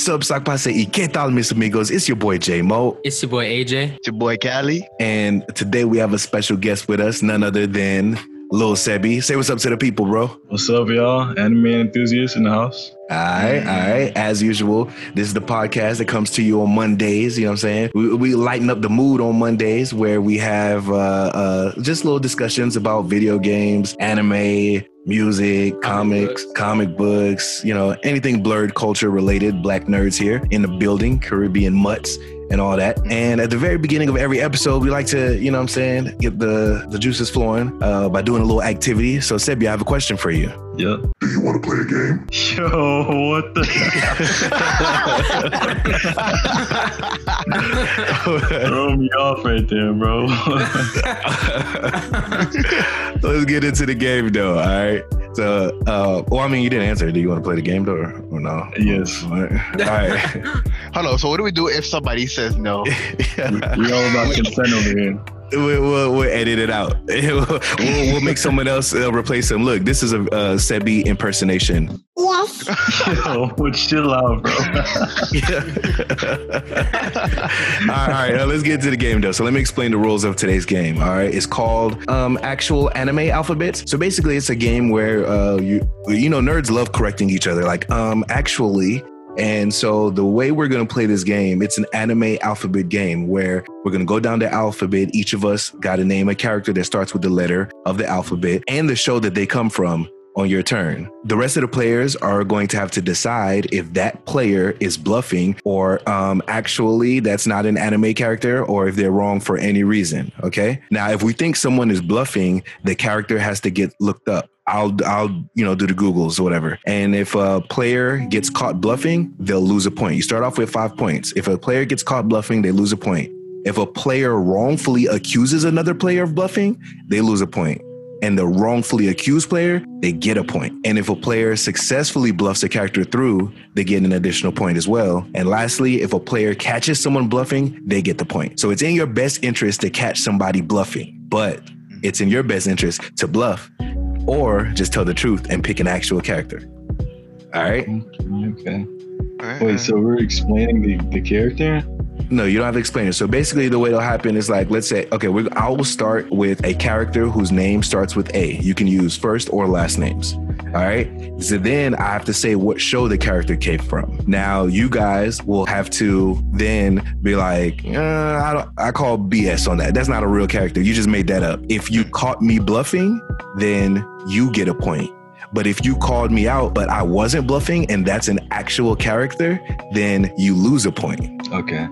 What's up, Sakpase y qué tal, mis amigos? It's your boy J Mo, It's your boy AJ. It's your boy Cali. and today we have a special guest with us, none other than Lil Sebi. Say what's up to the people, bro. What's up, y'all? Anime enthusiasts in the house. All right, all right. As usual, this is the podcast that comes to you on Mondays. You know what I'm saying? We, we lighten up the mood on Mondays where we have uh, uh, just little discussions about video games, anime, music, comics, comic books, you know, anything blurred culture related. Black nerds here in the building, Caribbean mutts. And all that. And at the very beginning of every episode, we like to, you know what I'm saying, get the, the juices flowing uh, by doing a little activity. So, Sebi, I have a question for you. Yep. Do you want to play a game? Yo, what the? Throw me off right there, bro. Let's get into the game though. All right. So, uh, well, I mean, you didn't answer. Do you want to play the game though, or, or no? yes. All right. All right. Hold on. So what do we do if somebody says no? We all about consent over here. We'll, we'll, we'll edit it out. we'll, we'll make someone else uh, replace him. Look, this is a uh, Sebi impersonation. Yo, chill out, bro. all right, all right now let's get to the game though. So let me explain the rules of today's game. All right, it's called um, actual anime alphabets. So basically, it's a game where uh, you you know nerds love correcting each other. Like um, actually. And so the way we're going to play this game, it's an anime alphabet game where we're going to go down the alphabet. Each of us got to name a character that starts with the letter of the alphabet and the show that they come from on your turn. The rest of the players are going to have to decide if that player is bluffing or um, actually that's not an anime character or if they're wrong for any reason. Okay. Now, if we think someone is bluffing, the character has to get looked up. I'll, I'll, you know, do the Googles or whatever. And if a player gets caught bluffing, they'll lose a point. You start off with five points. If a player gets caught bluffing, they lose a point. If a player wrongfully accuses another player of bluffing, they lose a point and the wrongfully accused player, they get a point. And if a player successfully bluffs a character through, they get an additional point as well. And lastly, if a player catches someone bluffing, they get the point. So it's in your best interest to catch somebody bluffing, but it's in your best interest to bluff or just tell the truth and pick an actual character. All right. Okay. Wait, so we're explaining the, the character? No, you don't have to explain it. So basically, the way it'll happen is like, let's say, okay, we I will start with a character whose name starts with A. You can use first or last names. All right. So then I have to say what show the character came from. Now you guys will have to then be like, uh, I, I call BS on that. That's not a real character. You just made that up. If you caught me bluffing, then you get a point. But if you called me out, but I wasn't bluffing and that's an actual character, then you lose a point. Okay.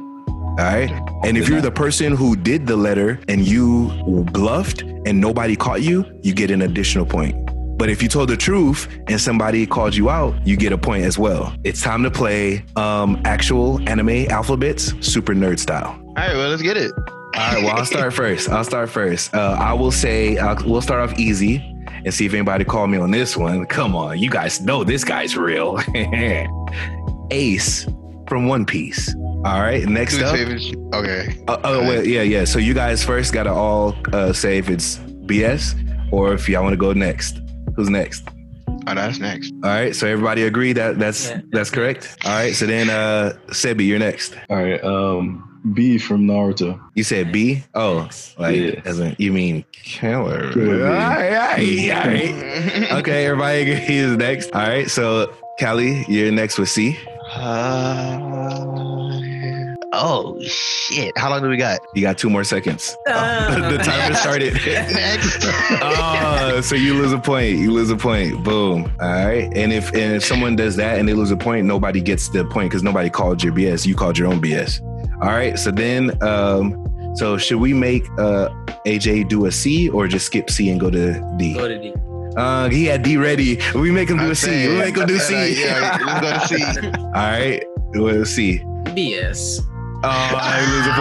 All right. And if you're the person who did the letter and you bluffed and nobody caught you, you get an additional point. But if you told the truth and somebody called you out, you get a point as well. It's time to play um, actual anime alphabets, super nerd style. All right. Well, let's get it. All right. Well, I'll start first. I'll start first. Uh, I will say I'll, we'll start off easy and see if anybody called me on this one. Come on, you guys know this guy's real. Ace from One Piece. All right. Next up. favorite Okay. Uh, oh, wait, yeah, yeah. So you guys first got to all uh, say if it's BS or if y'all want to go next. Who's next? Oh, that's next. All right. So everybody agree that that's Yeah. that's correct. All right. So then, uh, Sebi, you're next. All right. Um, B from Naruto. You said B. Oh, like Yeah. as in you mean killer? Killer All B. all right, all right. Okay, everybody agrees is next. All right. So Cali, you're next with C. Uh, oh shit! How long do we got? You got two more seconds. Oh, the timer started. Next. oh, so you lose a point. You lose a point. Boom. All right. And if and if someone does that and they lose a point, nobody gets the point because nobody called your BS. You called your own BS. All right. So then, um, so should we make uh AJ do a C or just skip C and go to D? Go to D. Uh, he had D ready. We make him do I'm a C. We make him do said, C. uh, yeah, let's go to C. All right. We'll see. BS. Oh, I lose a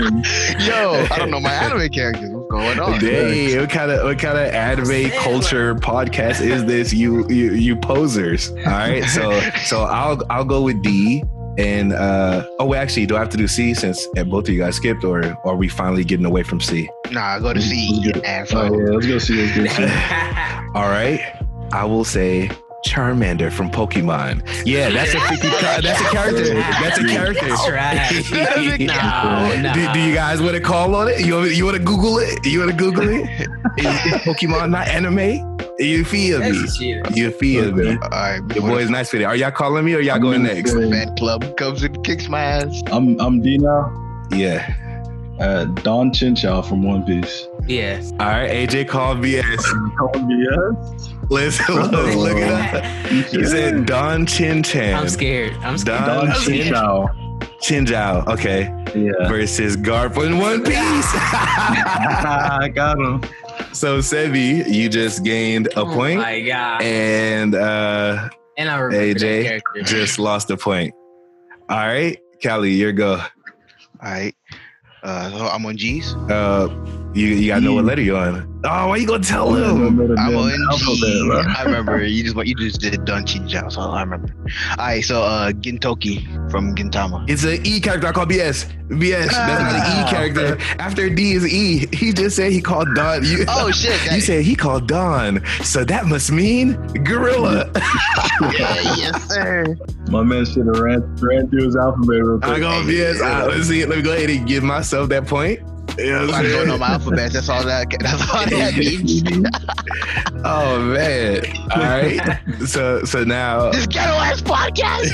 point. Yo, I don't know my anime characters. What's going on? Dang, what kind of what kind of anime culture podcast is this? You you you posers. All right, so so I'll I'll go with D. And uh oh, wait, actually, do I have to do C since uh, both of you guys skipped, or, or are we finally getting away from C? Nah, I'll go to C. You Oh yeah, let's go see. Let's go see. All right, I will say Charmander from Pokemon. Yeah, that's a 50 ca- that's a character. That's a character. Trash. no, no. Do, do you guys want to call on it? You want, you want to Google it? You want to Google it? Is, is Pokemon not anime? You feel me? You feel me? All right, Your before boy's nice with it. Are y'all calling me or y'all I'm going next? say- the fan club comes and kicks my ass. I'm I'm D now. Yeah. Uh, Don Chinjao from One Piece. Yes. All right, AJ called BS. Yes. Listen, look, look it up. He said Don Chin Chan. I'm scared. I'm scared. Don Don Chin Chinjao. Chin Jiao, okay, Yeah. versus Garp in One Piece. I got him. so Sebi, you just gained a Oh point, my god. and uh, And I remember AJ just lost a point. All right, Cali, your go. All right. Uh, I'm on G's. Uh, you you gotta know what letter you're on. Oh, why you gonna tell him? I'm on alphabet, G. bro. I remember you just you just did Don Chinjao, so I remember. All right, so uh, Gintoki from Gintama. It's an E character. I call BS. BS. That's not an Ah, E character. After D is E. He just said he called Don. You, Oh shit! You said he called Don, so that must mean gorilla. yeah, yes sir. My man should have ran, ran through his alphabet real quick. I go BS. Ah, let's see. Let me go ahead and give myself that point. You know what I I'm don't know my alphabet. That's all that. That's all that means. Oh man. All right. So so now. this ghetto ass podcast.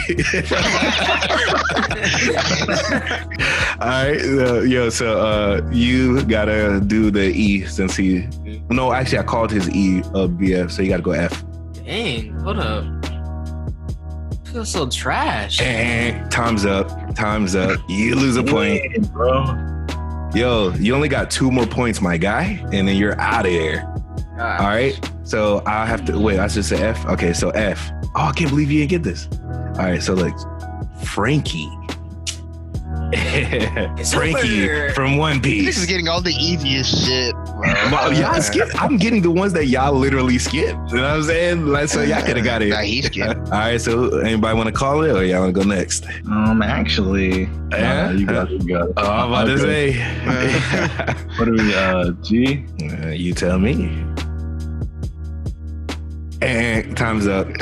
All right. Uh, yo. So uh, you gotta do the E since he. No, actually, I called his E uh, BF, so you gotta go F. Dang, hold up. I feel so trash. And time's up. Time's up. You lose a point. Hey, bro. Yo, you only got two more points, my guy, and then you're out of there. God. All right. So I have to wait. I should say F. Okay. So F. Oh, I can't believe you didn't get this. All right. So like Franky. Franky over. from One This is getting all the easiest shit, bro. Y'all skip. I'm getting the ones that y'all literally skip. You know what I'm saying? Like, so y'all could have got it. Nah, he skipped. All right. So anybody want to call it, or y'all want to go next? Um, actually, Yeah? uh, you got it. You got it. Oh, I'm about to Okay. say. What are we? Uh, G. Uh, you tell me. And time's up.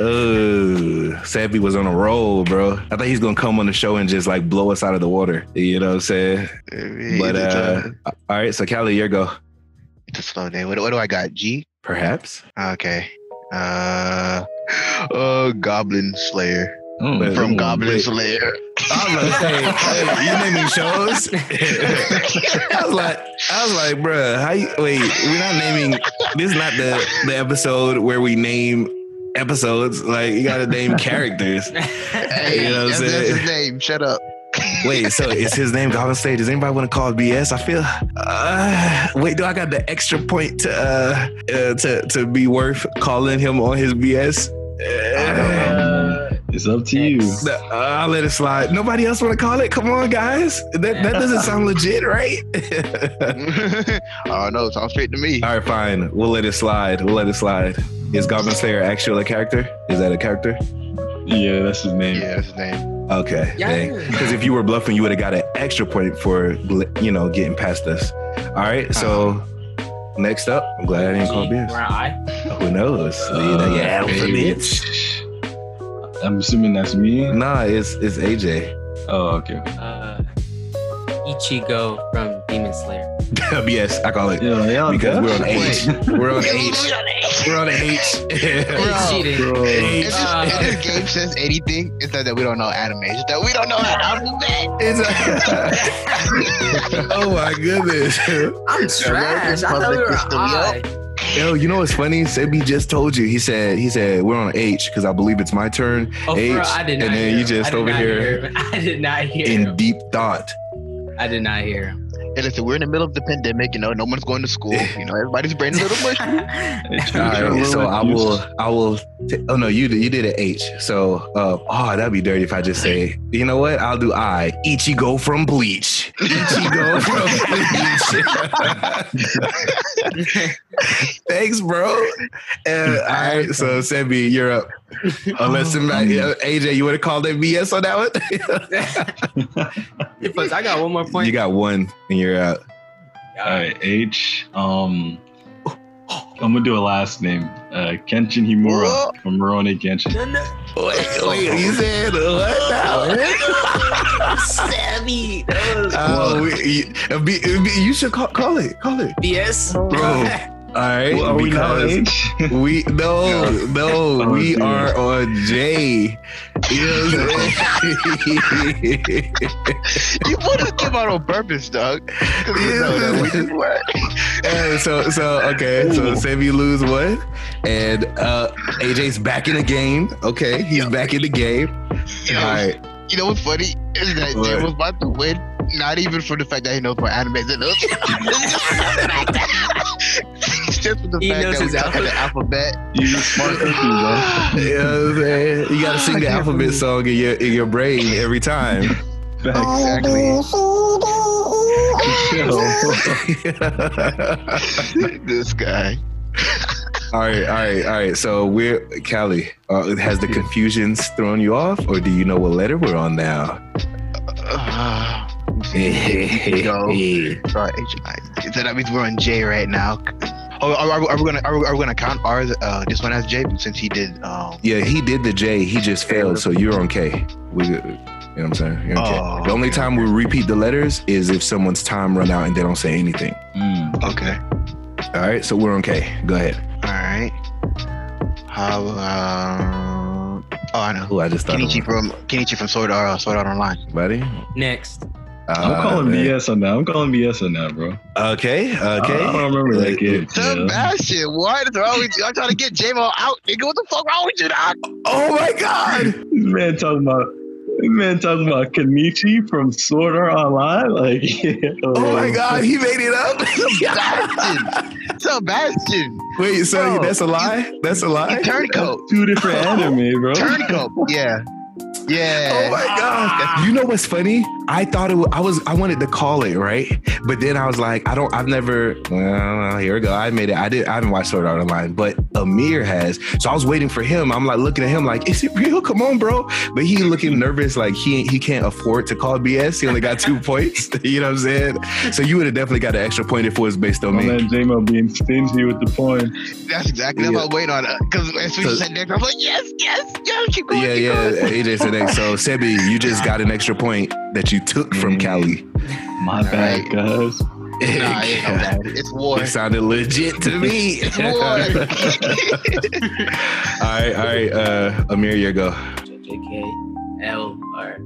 Uh, Sebi was on a roll, bro. I thought he's gonna come on the show and just like blow us out of the water. You know what I'm saying? But uh, all right. So Cali, your go. it's a slow day. What, what do I got? G. Perhaps. Okay. Uh, uh, Goblin Slayer Wait, from Ooh, Goblin. Slayer. I was like, hey, hey, you naming shows? I was like, I was like, bruh, how you wait? We're not naming. This is not the the episode where we name episodes. Like you gotta name characters. Hey, You know what I'm that's, that's saying? his name. Shut up. Wait, so is his name Goblin State? Does anybody want to call it BS? I feel. Uh, wait, do I got the extra point to uh, uh to to be worth calling him on his BS? Uh, it's up to you. Uh, I'll let it slide. Nobody else want to call it? Come on, guys. That that doesn't sound legit, right? oh no, it sounds straight to me. All right, fine. We'll let it slide. We'll let it slide. Is Goblin Slayer actually a character? Is that a character? Yeah, that's his name. Yeah, that's his name. Okay. Yeah. Because if you were bluffing, you would have got an extra point for you know getting past us. All right. So next up, I'm glad I didn't call We're BS. I. Who knows? you know, yeah, Uh, alphabets. I'm assuming that's me. Nah, it's it's AJ. Oh, okay. Uh, Ichigo from Demon Slayer. BS. I call it Yeah, yeah. because we're on that's- H. We're on H. We're on H. He's cheating. Bro. H. If this, Uh, if this game says anything, it's not that we don't know anime. It's that we don't know an alphabet. It's a- oh my goodness. I'm trash. I thought we were Public on I. Yo, you know what's funny? Sebi just told you. He said he said we're on H because I believe it's my turn. Oh, H, bro, I did not and then you just over here. I did not hear in him. deep thought. I did not hear him. And listen, we're in the middle of the pandemic. You know, no one's going to school. You know, everybody's brain is a little mushy. It's All right, so I will. I will. T- oh no, you did. You did an H. So, uh, oh, that'd be dirty if I just say, you know what? I'll do I. Ichigo from Bleach. Ichigo from Bleach. Thanks, bro. Uh, all right, so Sebi, you're up. Unless somebody, uh, AJ, you want to call that BS on that one? Plus, I got one more point. you got one, and you're out. All right, H. Um, I'm gonna do a last name. Uh, Kenshin Himura Whoa. from Rurouni Kenshin. Wait, wait, you said what now? Sammy. Oh, we- you, be, be- you should call, call it. Call it. BS. Bro. All right. Well, are we now because H? we no no Oh, we dear. are on J. You know what I'm? You put this game out on purpose, dog. 'Cause you know that we didn't work. Uh, so so okay, so Sammy lose one, and uh AJ's back in the game. Okay, he's back in the game. You know, All right. you know what's funny is that What? Jay was about to win, not even for the fact that he knows more animes than us. It's just for the He fact knows that we his the alphabet. You smart cookie, bro. You know what I'm saying? You gotta sing the alphabet believe- song in your in your brain every time. Exactly. Yo. this guy. all right, all right, all right. So we're Cali. Uh, has the confusions thrown you off, or do you know what letter we're on now? Uh, Go. Sorry, H I. So that means we're on J right now. Oh, are, are, are we gonna are we, are we gonna count ours? Uh, this one as J since he did. Um, Yeah, he did the J. He just failed, so you're on K. We, you know what I'm saying? You're on K. Oh, the only okay, time we repeat the letters is if someone's time run out and they don't say anything. Mm. okay. All right, so we're on K. Go ahead. All right. How? Uh, oh, I know. Who I just thought Kenichi of. from Kenichi from Sword Art uh, Sword Art Online. Buddy. Next. I'm Uh, calling man. BS on that. I'm calling BS on that, bro. Okay, okay. I don't remember that kid. Yeah. Sebastian, what is wrong with you? I'm trying to get J-Mo out, nigga. What the fuck wrong with you, dog? Oh my God! This man talking about man talking about Kenichi from Sword Art Online. Like, Oh my God! He made it up. Sebastian. Sebastian. Wait, so Bro, that's a lie? That's a lie? Turncoat. Two different anime, bro. Turncoat. Yeah. Oh yeah. Oh my god! You know what's funny? I thought it. Was, I was. I wanted to call it right, but then I was like, I don't. I've never. Well, here we go. I made it. I did. I haven't watched Sword Art Online, but Amir has. So I was waiting for him. I'm like looking at him like, is it real? Come on, bro. But he looking nervous, like he he can't afford to call BS. He only got two points. You know what I'm saying? So you would have definitely got an extra point if it was based on My me. man J-Mo being stingy with the point. That's exactly what I was waiting on. Because as soon as you So- said next, I'm like, yes, yes, yes, keep going. Yeah, keep yeah. going. AJ said next. So Sebi, you just got an extra point that you took from Mm. Cali. My bad, right. guys. Nah, it ain't. It's war. It sounded legit to me. It's all war. right, all right. Uh, Amir, you go. JK. L R.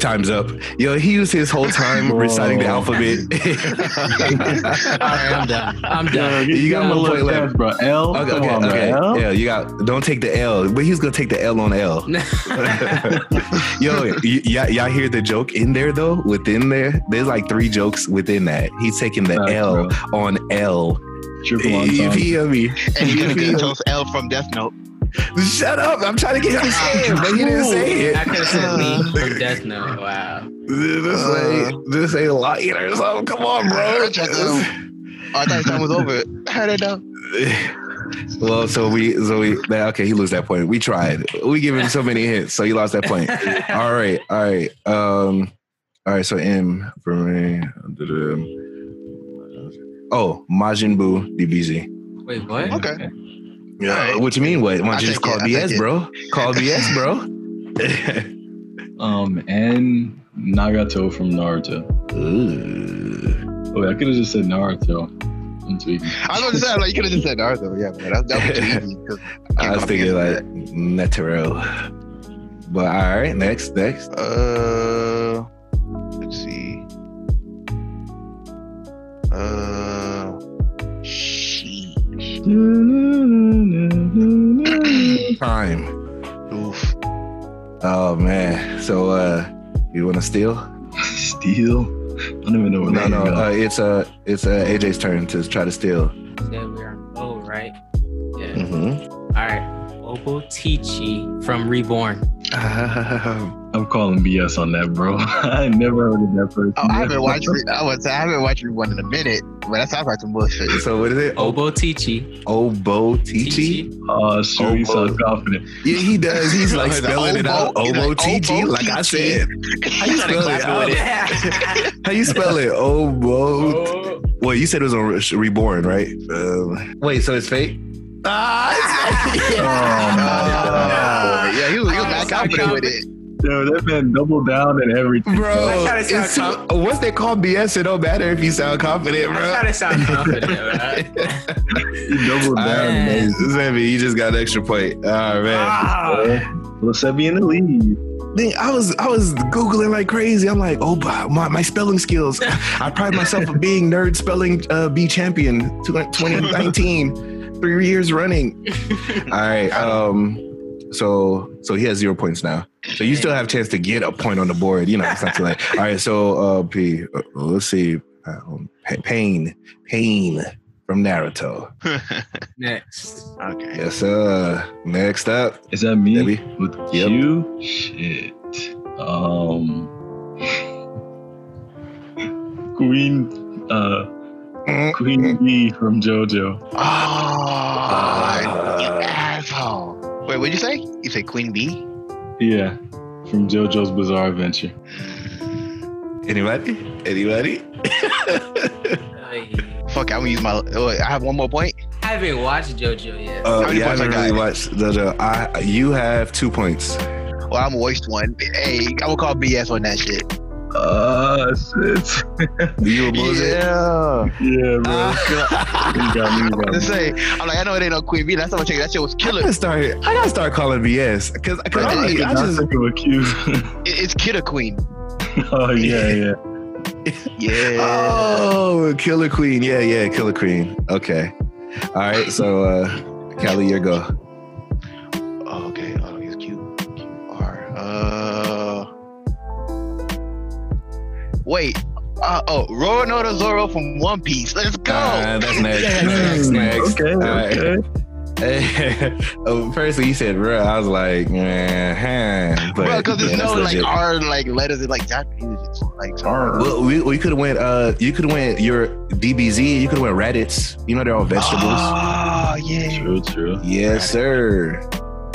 Time's up. Yo, he used his whole time Bro. reciting the alphabet. All right, I'm done. I'm done. give- You give got a one little point left. chance, bro. L. okay, okay, on, bro. okay. L. Yeah, you got. Don't take the L, but he's gonna take the L on L. Yo, y- y'all, y'all hear the joke in there though? Within there, there's like three jokes within that. He's taking the Facts, L bro. on L. Triple on You top. feel me? and you gonna toast L from Death Note. Shut up! I'm trying to get him to say it, but he didn't say it. I it. could have said me from Death Note. Wow. This ain't this ain't light or something. Come on, bro. I tried to- I thought his time was over. How did I know? well, so we, so we, that- okay, he lost that point. We tried. We give him so many hits, so he lost that point. all right, all right, um, all right. So M for me. Oh, Majin Buu DBZ. Wait, what? Okay. Yeah. All right. What you mean? What? Why don't you just call it, BS, bro? Call BS, bro. Um, and Nagato from Naruto. Ooh. Oh, I could have just said Naruto. I'm tweaking. I was going to say, like, you could have just said Naruto. Yeah, man. That, that was too I was thinking like Netero. But all right, next, next. Uh, let's see. Uh, sheesh. Time. Oof. Oh man. So uh you wanna steal? Steal? I don't even know what No, that no, is. uh, it's uh it's uh, AJ's turn to try to steal. Said we're on O, right? Yeah. Mm-hmm. All right. Obotichi from Reborn. I'm calling BS on that, bro. I never heard of that person. Oh, I haven't watched. Re- I would say I haven't watched one in a minute, but that sounds like some bullshit. so what is it? Oh, Obotichi. Obo Tichi? Oh, sure, he Obo. sounds confident. Yeah, he does. He's like He's like, spelling it out. Obo. He's Tichi, like I said. How you spell it? clap with it. How you spell it? Obo. Well, you said it was on Re- Reborn, right? Uh, wait, so it's Fate? Ah, Oh, yeah, he was, he was mad confident with it. Yo, that man doubled down and everything. bro. I try to sound It's, what's they call BS? It don't matter if you sound confident, I'm bro. trying to sound confident, man. He doubled down. right, and everything. You just got an extra point. Oh man. Ah. Let's be in the lead. I was I was googling like crazy. I'm like, oh, my, my spelling skills. I pride myself of being nerd spelling uh, bee champion 2019, three years running. All right. Um. So so he has zero points now. So you still have a chance to get a point on the board. You know, it's not too late. All right. So uh, P. uh, let's see. Um, Pain, Pain from Naruto. Next. okay. Yes, sir. Next up, Is that me Debbie. with Yep. Q? Shit. Um. Queen. Uh. Queen Bee from JoJo. Oh, you asshole. Wait, what'd you say? You said Queen Bee? Yeah. From JoJo's Bizarre Adventure. Anybody? Anybody? I Fuck, I'm gonna use my. I have one more point. I haven't watched JoJo yet. Uh, How many yeah, I points I haven't really got? watched the, the I you have two points. Well, I'm gonna waste one. Hey, I'm gonna call BS on that shit. Uh, shit. You a bullshit? Yeah. yeah, bro. Ah. You got me, you I'm got me. saying. I'm like, I know it ain't no Queen Bee. Last time I checked, that shit was killer. I killer. gotta start. I gotta start calling BS because Bro, I, I I, just think of a Q. It- It's Killer Queen. oh yeah, yeah. Yeah. oh Killer Queen. Yeah, yeah, Killer Queen. Okay. All right. So, uh, Cali, your go. Wait. Uh, oh, Roronoa Zoro from One Piece. Let's go. Uh, that's next. Yeah, Next. Next. Okay, All right. okay. oh, first you said bro. I was like, man, huh. but Bro, because yeah, there's that's no like legit. R like letters in like Japanese. It's like R. Well, we, we could have went. Uh, you could have went your DBZ. You could have went Raditz. You know they're all vegetables. Oh yeah. True, true. yes, sir.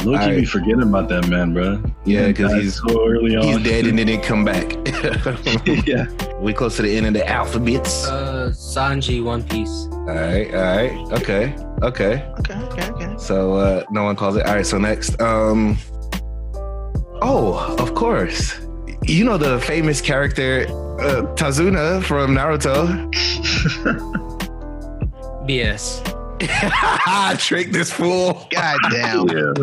Look, you be forgetting about that man, bro. Yeah, because died he's- so early on. He's dead and then didn't come back. yeah. we close to the end of the alphabets. Uh, Sanji One Piece. All right, all right, okay, okay. Okay. Okay. Okay. So uh, no one calls it. All right. So next, um, oh, of course, you know the famous character uh, Tazuna from Naruto. BS. I trick this fool. God damn. Yeah.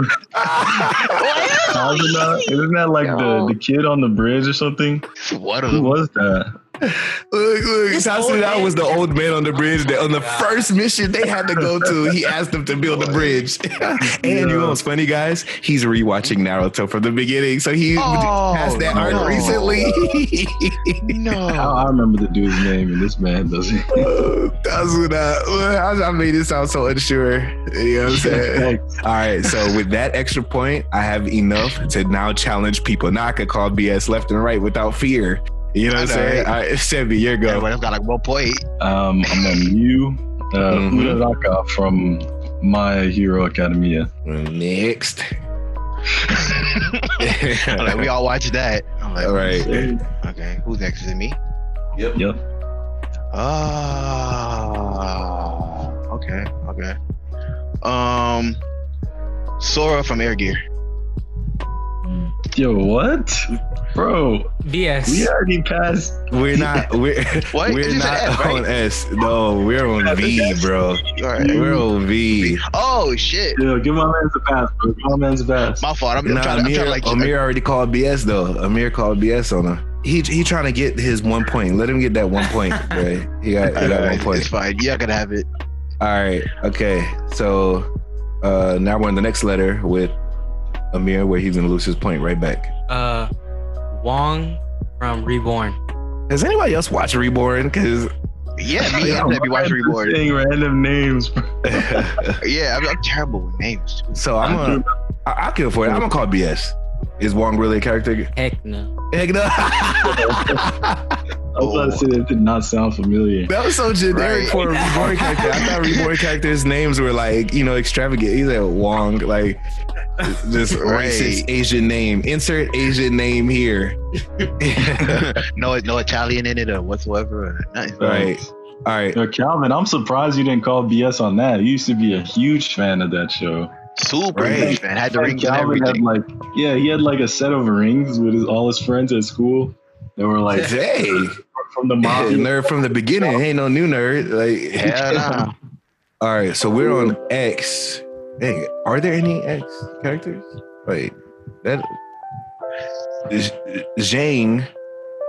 Isn't that, isn't that like the, the kid on the bridge or something? What Who was that? Look, look, This old Tazuna was the old man on the bridge that on the God. first mission they had to go to. He asked them to build the bridge. and you know what's funny, guys? He's rewatching Naruto from the beginning, so he Oh, passed that arc no. recently. I, no. I remember the dude's name, and this man doesn't. Tazuna, I, I made it sound so unsure. You know what I'm saying? All right, so with that extra point, I have enough to now challenge people. Now I could call BS left and right without fear. You know what I'm I know, saying? right? All right, Sebi, your go. Everyone else got like one point. Um, I'm on you, uh, Mhm. Uraraka from My Hero Academia. Next. Like, we all watch that. I'm like, All right. Okay. Who's next? Is it me? Yep. Yep. Ah. okay. Okay. Um. Sora from Air Gear. Yo, what? Bro, BS. we already passed. We're not. We're What? we're not F, right? on S. No, we're on V, bro. All right. We're on V. Oh shit. Yo, give my man a pass, bro. Give my man a pass. My fault. I'm, I'm trying to. I'm Amir, trying to like. Amir already called BS though. Amir called BS on her. He he trying to get his one point. Let him get that one point, right? He got he got one point. It's fine. Yeah, I can have it. All right. Okay. So uh now we're in the next letter with Amir, where he's gonna lose his point right back. Uh, Wong from Reborn. Has anybody else watched Reborn? Because Yeah, me and Debbie watch Reborn. Saying random names. Yeah, I'm, I'm terrible with names. Too. so I'm gonna I, I'll kill for it. I'm gonna call BS. Is Wong really a character? Heck no. Heck no. I was about to say that did not sound familiar. That was so generic Right. for a reborn character. I thought reborn characters' names were like, you know, extravagant. He's like Wong, like this Right. racist Asian name. Insert Asian name here. no, no Italian in it or whatsoever. Or right. All right. Yo, Calvin, I'm surprised you didn't call BS on that. You used to be a huge fan of that show. Super Right. huge fan. Had the rings and Calvin had like, yeah, he had like a set of rings with his, all his friends at school. They were like Hey, from the mafia. nerd from the beginning. Ain't no new nerd. Like, Hell nah. all right. So we're on X. Hey, are there any X characters? Wait, that Zhang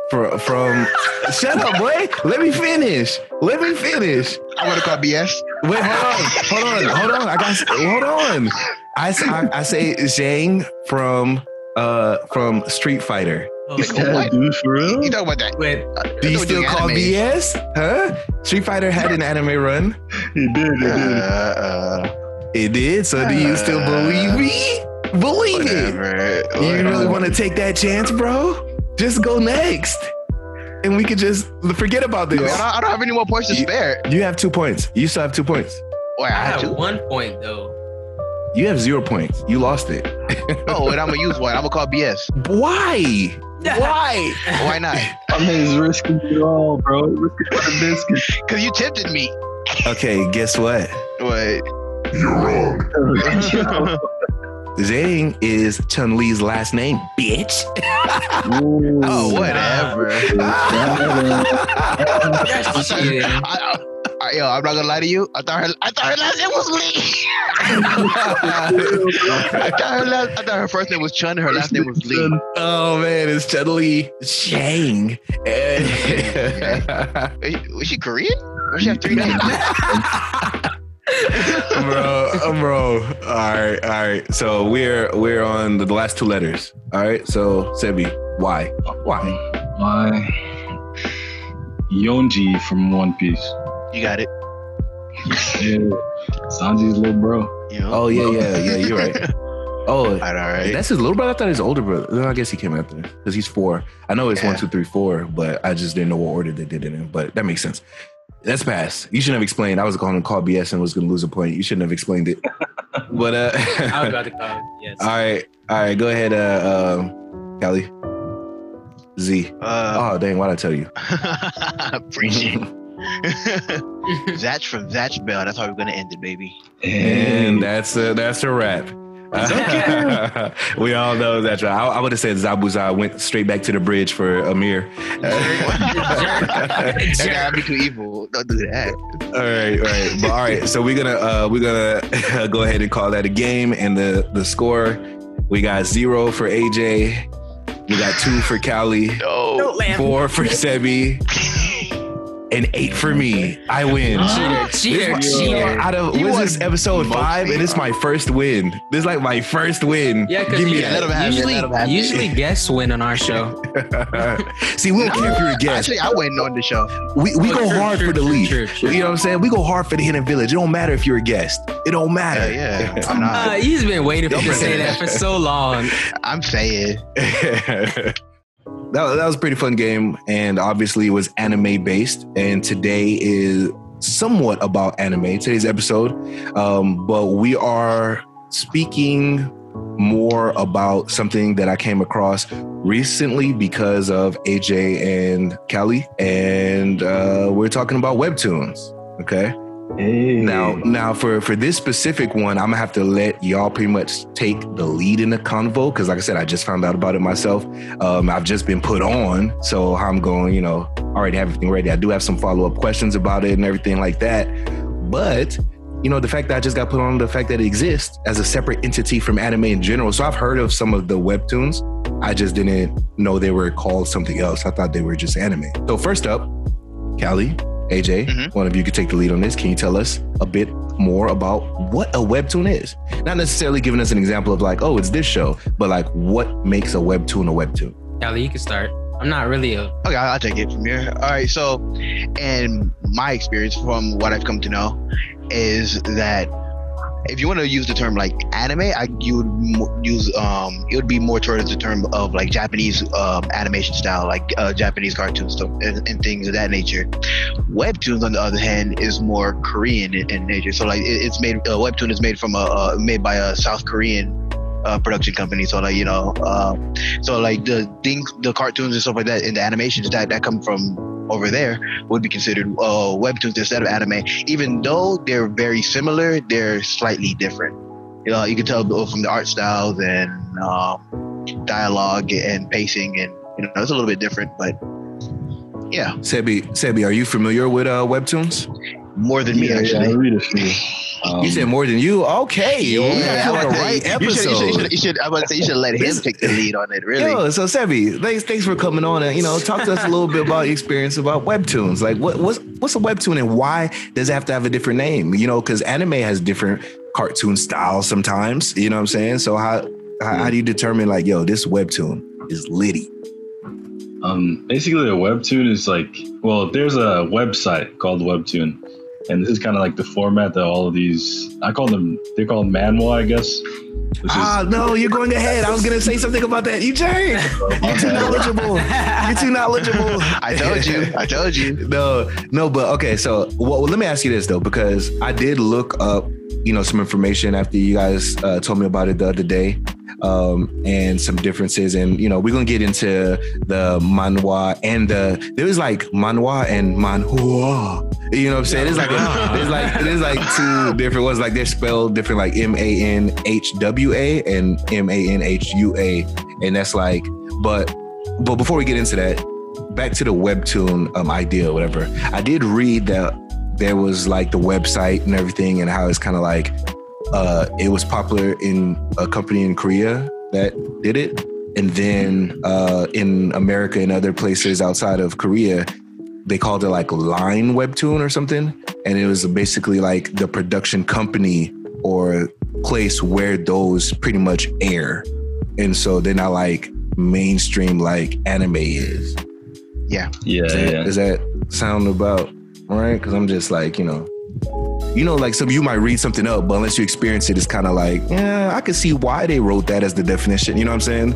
from from. Shut up, boy. Let me finish. Let me finish. I want to call BS. Wait, hold on, hold on, hold on. I got hold on. I, s- I, I say Zhang from uh from Street Fighter. Oh, Like, Yeah, what? dude, for real? You talking about that? wait, Do you still call anime. BS? Huh? Street Fighter had an anime run. He did, he Uh, did. uh, It did. So do you still believe me? Believe it. whatever. You really want to take that chance, bro? Just go next, and we could just forget about I, mean, this. I, don't, I don't have any more points to You- spare. You have two points. You still have two points. Wait, I I have have two. one point though. You have zero points. You lost it. Oh, and I'm gonna use one. I'm gonna call BS. Why? Why? Why not? I mean, he's risking it all, bro. Risking for the biscuit. Because you tempted me. Okay, guess what? What? Zhang is Chun Li's last name, bitch. Oh, whatever. That's cheating. I, I, I, yo, I'm not gonna lie to you. I thought her, I thought her last name was Lee. I thought her last, I thought her first name was Chun. And her last name was Lee. oh man, it's Chun Li Zhang. Wait, Was she Korean? Or she have three names? Bro, bro. All right, all right. So we're we're on the last two letters. All right. So Sebi, why? Why? Why? Yonji from One Piece. You got it. Yeah. Sanji's little bro. You know? Oh yeah, yeah, yeah. You're right. Oh, all right, all right. that's his little brother. I thought his older brother. No, I guess he came after because he's four. I know it's one, Yeah. two, three, four, but I just didn't know what order they did it in. But that makes sense. That's pass. You shouldn't have explained. I was going to call BS and was going to lose a point. You shouldn't have explained it. but uh, I was about to call. Yes. all right, all right. Go ahead, uh, um, Cali. Z. Uh, Oh dang! Why'd I tell you? appreciate it. Zatch from Zatch Bell. That's how we're gonna end it, baby. And that's a, that's a wrap. we all know that. right. I, I would have said Zabuza went straight back to the bridge for Amir. That gotta be too evil. Don't do that. all right, all right, but all right. So we're gonna uh, we're gonna go ahead and call that a game. And the the score, we got zero for AJ, we got two for Cali. No. four for Sebi, and eight for me. I win. Cheater, cheater, This cheater. Out of You what is won this episode five, and it's my first win. This is like my first win. Yeah, because Give me let that. have usually, let him it. usually guests win on our show. See, we don't care if you're a guest. Actually, I went on the show. We, we Oh, go true, hard true, for the true, lead. true, true. You know what I'm saying? We go hard for the hidden village. It don't matter if you're a guest. It don't Yeah, matter. yeah. Why not? Uh, he's been waiting for Don't you to say that for so long. I'm saying. That, that was a pretty fun game. And obviously, it was anime based. And today is somewhat about anime, today's episode. Um, but we are speaking more about something that I came across recently because of AJ and Kelly. And uh, we're talking about webtoons. Okay. Hey. Now, now for for this specific one, I'm gonna have to let y'all pretty much take the lead in the convo because, like I said, I just found out about it myself. Um, I've just been put on, so I'm going. You know, already have everything ready. I do have some follow up questions about it and everything like that. But you know, the fact that I just got put on, the fact that it exists as a separate entity from anime in general. So I've heard of some of the webtoons. I just didn't know they were called something else. I thought they were just anime. So first up, Cali, AJ, Mhm. one of you could take the lead on this. Can you tell us a bit more about what a webtoon is? Not necessarily giving us an example of like, oh, it's this show, but like what makes a webtoon a webtoon? Kelly, you can start. I'm not really a. Okay, I'll take it from here. All right, so, and my experience, from what I've come to know, is that if you want to use the term like anime, I, you would use um, it would be more towards the term of like Japanese um, animation style, like uh, Japanese cartoons stuff and, and things of that nature. Webtoons, on the other hand, is more Korean in, in nature. So like it, it's made uh, webtoon is made from a uh, made by a South Korean uh, production company. So like you know. Uh, so like the things, the cartoons and stuff like that, and the animations that that come from over there would be considered uh, webtoons instead of anime. Even though they're very similar, they're slightly different. You know, you can tell from the art styles and um, dialogue and pacing, and you know, it's a little bit different. But yeah, Sebi, Sebi, are you familiar with uh, webtoons? More than me Yeah, yeah, I actually. read a few. Um, you said more than you. Okay, Yeah, well, we got you I on the would say right you should- you episode. should- you should- you should- I would say you should let him This- take the lead on it. Really, Yo, so Sebi, thanks, thanks for coming on and you know talk to us a little bit about your experience about webtoons. Like, what what's what's a webtoon and why does it have to have a different name? You know, because anime has different cartoon styles sometimes. You know what I'm saying? So how how, how do you determine like, yo, this webtoon is litty? Um, basically, a webtoon is like, well, there's a website called Webtoon, and this is kind of like the format that all of these, I call them, they call them manhwa, I guess. Which is, Ah, no, you're going ahead. I was gonna say something about that. You Jay, you're too knowledgeable. You're too knowledgeable. I told you. I told you. no, no, but okay. So, well, let me ask you this though, because I did look up, you know, some information after you guys uh, told me about it the other day, um, and some differences, and you know, we're gonna get into the manhwa and the there was like manhwa and manhua. You know what I'm saying? It's like it's like it is like two different ones. Like they're spelled different, like M A N H W A and M A N H U A, and that's like, but but before we get into that, back to the webtoon um, idea or whatever. I did read that there was like the website and everything, and how it's kind of like uh, it was popular in a company in Korea that did it, and then uh, in America and other places outside of Korea, they called it like Line Webtoon or something, and it was basically like the production company or place where those pretty much air, and so they're not like mainstream like anime is. yeah, Does yeah, that, yeah. does that sound about right? Because I'm just like, you know, you know, like some you might read something up, but unless you experience it, it's kind of like, yeah, I can see why they wrote that as the definition. You know what I'm saying?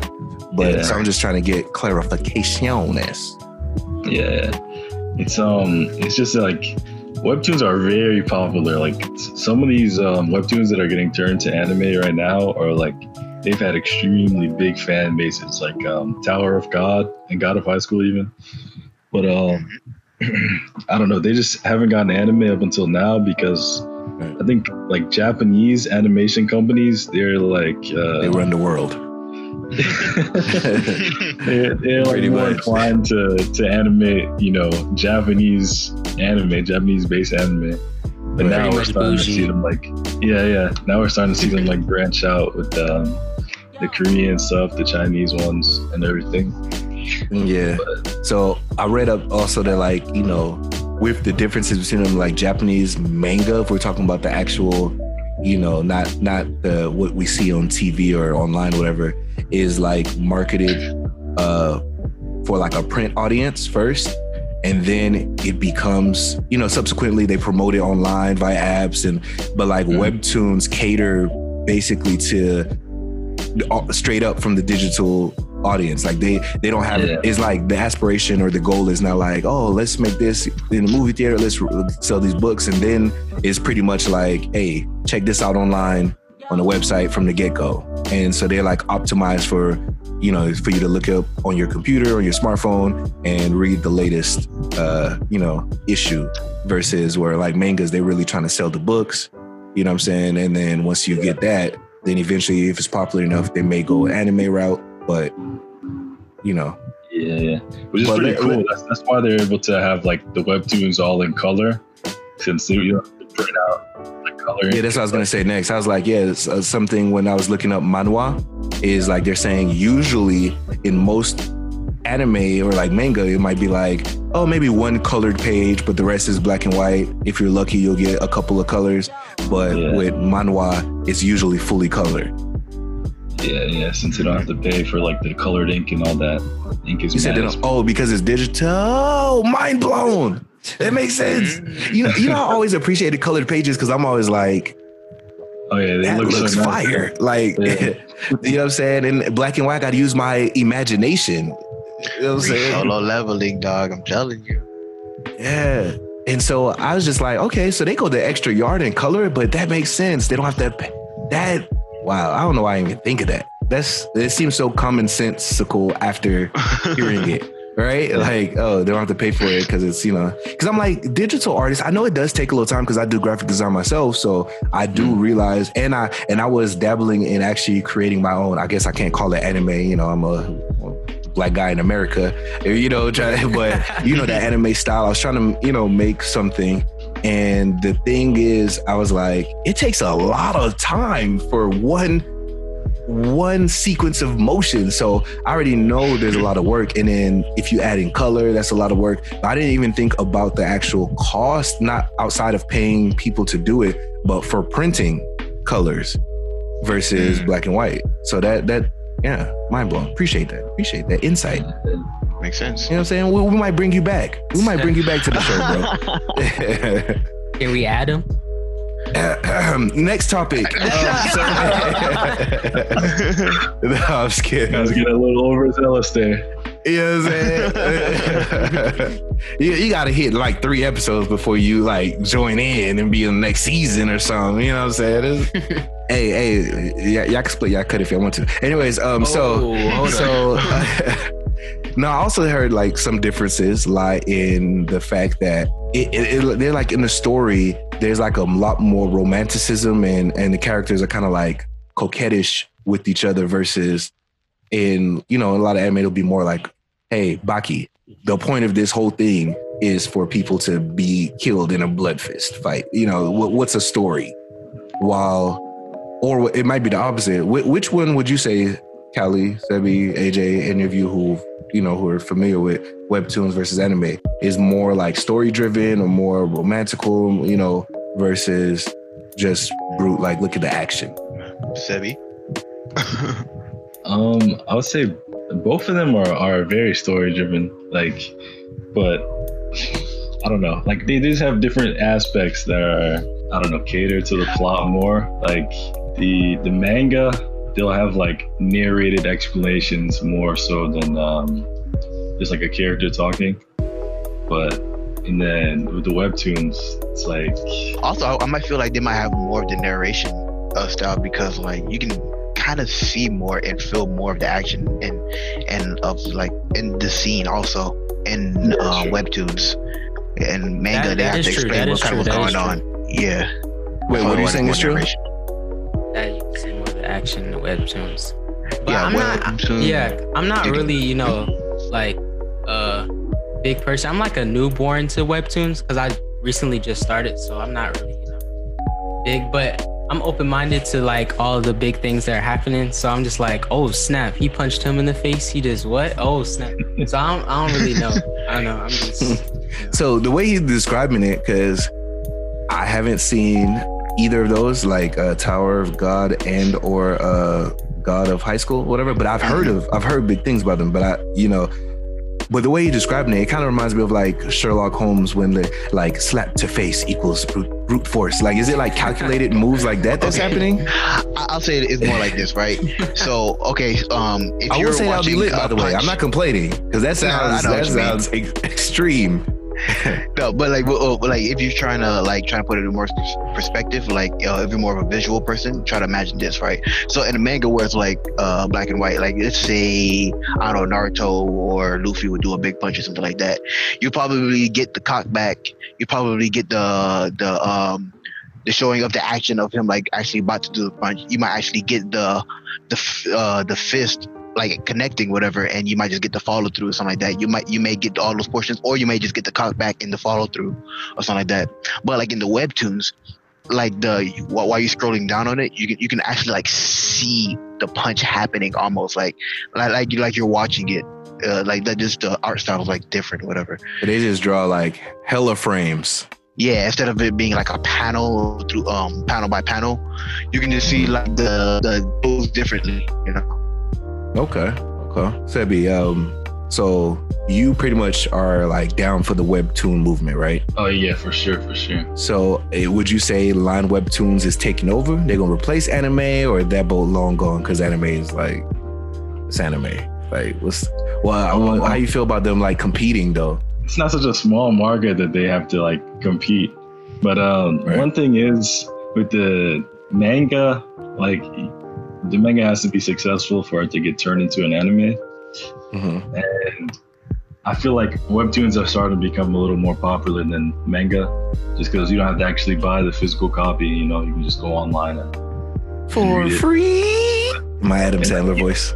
But Yeah. so I'm just trying to get clarificaciones. Yeah, it's um, it's just like webtoons are very popular. Like some of these um, webtoons that are getting turned to anime right now are like they've had extremely big fan bases, like um, Tower of God and God of High School, even. But um, I don't know, they just haven't gotten anime up until now because I think like Japanese animation companies, they're like uh, They run the world. They're, they're like more much. inclined to to animate, you know, Japanese anime, Japanese based anime. But Right. now Pretty we're much starting to see them like, yeah, yeah. Now we're starting to see them like branch out with um, the Korean stuff, the Chinese ones, and everything. Yeah. So I read up also that like, you know, with the differences between them, like Japanese manga, if we're talking about the actual, you know, not not the what we see on TV or online or whatever, is like marketed uh for like a print audience first. And then it becomes, you know, subsequently they promote it online via apps and but like Mhm. webtoons cater basically to uh, straight up from the digital audience. Like they they don't have Yeah. it's like the aspiration or the goal is not like oh let's make this in the movie theater let's sell these books and then it's pretty much like hey check this out online on the website from the get go. And so they're like optimized for you know for you to look up on your computer or your smartphone and read the latest uh you know issue versus where like mangas they're really trying to sell the books you know what i'm saying and then once you get that then eventually if it's popular enough they may go anime route but you know Yeah, yeah. Which is But pretty cool. that's, that's why they're able to have like the webtoons all in color, since you don't out like color. yeah that's what i was gonna say next i was like yeah it's, uh, something when i was looking up manhwa is like they're saying usually in most anime or like manga it might be like oh maybe one colored page but the rest is black and white if you're lucky you'll get a couple of colors but Yeah. with manhwa it's usually fully colored Yeah, yeah. Since you don't have to pay for like the colored ink and all that. Ink is You said they don't, oh because it's digital. Oh, mind blown. That makes sense. You know, you know, I always appreciated colored pages because I'm always like, Oh yeah, they that look looks so nice. fire. Like, Yeah. you know what I'm saying? In black and white, I got to use my imagination. You know what I'm saying? Solo leveling, dog. I'm telling you. Yeah. And so I was just like, okay, so they go the extra yard and color it, but that makes sense. They don't have to. pay- That wow, I don't know why I even think of that. That's it seems so commonsensical after hearing it. Right? Like, oh, they don't have to pay for it because it's, you know, because I'm like digital artist. I know it does take a little time because I do graphic design myself. So I do Mm. realize, and I and I was dabbling in actually creating my own. I guess I can't call it anime. You know, I'm a black guy in America. You know, but you know that anime style. I was trying to, you know, make something. And the thing is, I was like, it takes a lot of time for one one sequence of motion. So I already know there's a lot of work. And then if you add in color, that's a lot of work. But I didn't even think about the actual cost, not outside of paying people to do it, but for printing colors versus Mm. black and white. So that that yeah, mind blown. Appreciate that. Appreciate that insight. Makes sense. You know what I'm saying? We, we might bring you back. We might bring you back to the show, bro. Can we add him? Next topic. So- no, I'm just kidding. I was getting a little overzealous there. You know what I'm saying? you, you got to hit like three episodes before you like join in and be in the next season or something. You know what I'm saying? It's- hey, hey, yeah, y'all can split y'all cut if y'all want to. Anyways, um, so Oh, hold so no, I also heard like some differences lie in the fact that it, it, it- they're like in the story. There's like a lot more romanticism and and the characters are kind of like coquettish with each other versus in you know a lot of anime it'll be more like hey Baki the point of this whole thing is for people to be killed in a blood fist fight. You know what, what's a story? While or it might be the opposite. Wh- which one would you say Cali, Sebi, AJ, any of you who you know who are familiar with webtoons versus anime is more like story driven or more romantical, you know, versus just brute like look at the action. Sebi. Um, I would say both of them are, are very story driven. Like, but I don't know. Like they just have different aspects that are I don't know cater to the plot more. Like the the manga, they'll have like narrated explanations more so than um, just like a character talking. But and then with the webtoons, it's like Also, I, I might feel like they might have more of the narration uh, style because like you can kind of see more and feel more of the action and and of like in the scene also in Yeah, uh, webtoons and manga That- they that have to explain that what is kind of what's going is on. Yeah. Wait, what are you saying is true? Narration. Action in the webtoons. But Yeah, I'm not. Yeah, I'm not really, you know, like a big person. I'm like a newborn to webtoons because I recently just started, so I'm not really, you know, big. But I'm open-minded to like all the big things that are happening. So I'm just like, oh snap, he punched him in the face. He just what? Oh snap. So I don't, I don't really know. I don't know. I'm just. So the way he's describing it, because I haven't seen either of those, like uh, Tower of God and or uh, God of High School, whatever. But I've heard of, I've heard big things about them. But I, you know, but the way you're describing it, it kind of reminds me of like Sherlock Holmes when the like slap to face equals brute, brute force. Like, is it like calculated moves like that that's Okay. happening? I'll say it's more like this, right? So okay, um, if I you're would say that'll be lit, by the way. Punch- I'm not complaining because that No, sounds know that sounds ex- extreme. No, but like, uh, like if you're trying to like trying to put it in more perspective, like uh, if you're more of a visual person, try to imagine this, right? So in a manga where it's like uh, black and white, like let's say I don't know Naruto or Luffy would do a big punch or something like that, you probably get the cock back. You probably get the the um the showing of the action of him like actually about to do the punch. You might actually get the the uh, the fist like connecting whatever and you might just get the follow through or something like that. You might you may get all those portions or you may just get the cock back in the follow through or something like that. But like in the webtoons like the while, you're scrolling down on it you can you can actually like see the punch happening almost like like like you like you're watching it. Uh, like that just the art style is like different whatever. They just draw like hella frames. yeah instead of it being like a panel through um panel by panel you can just see like the the moves differently you know Okay. Okay. Sebi, um, so you pretty much are like down for the webtoon movement, right? oh yeah, for sure, for sure. So eh, would you say line webtoons is taking over? They're gonna replace anime or that boat long gone? Because anime is like it's anime. Like what's well, how you feel about them like competing though? it's not such a small market that they have to like compete. But um, Right. one thing is with the manga, like the manga has to be successful for it to get turned into an anime. Mhm. And I feel like webtoons are starting to become a little more popular than manga, just because you don't have to actually buy the physical copy. You know, you can just go online and For Read it. free. My Adam Sandler voice.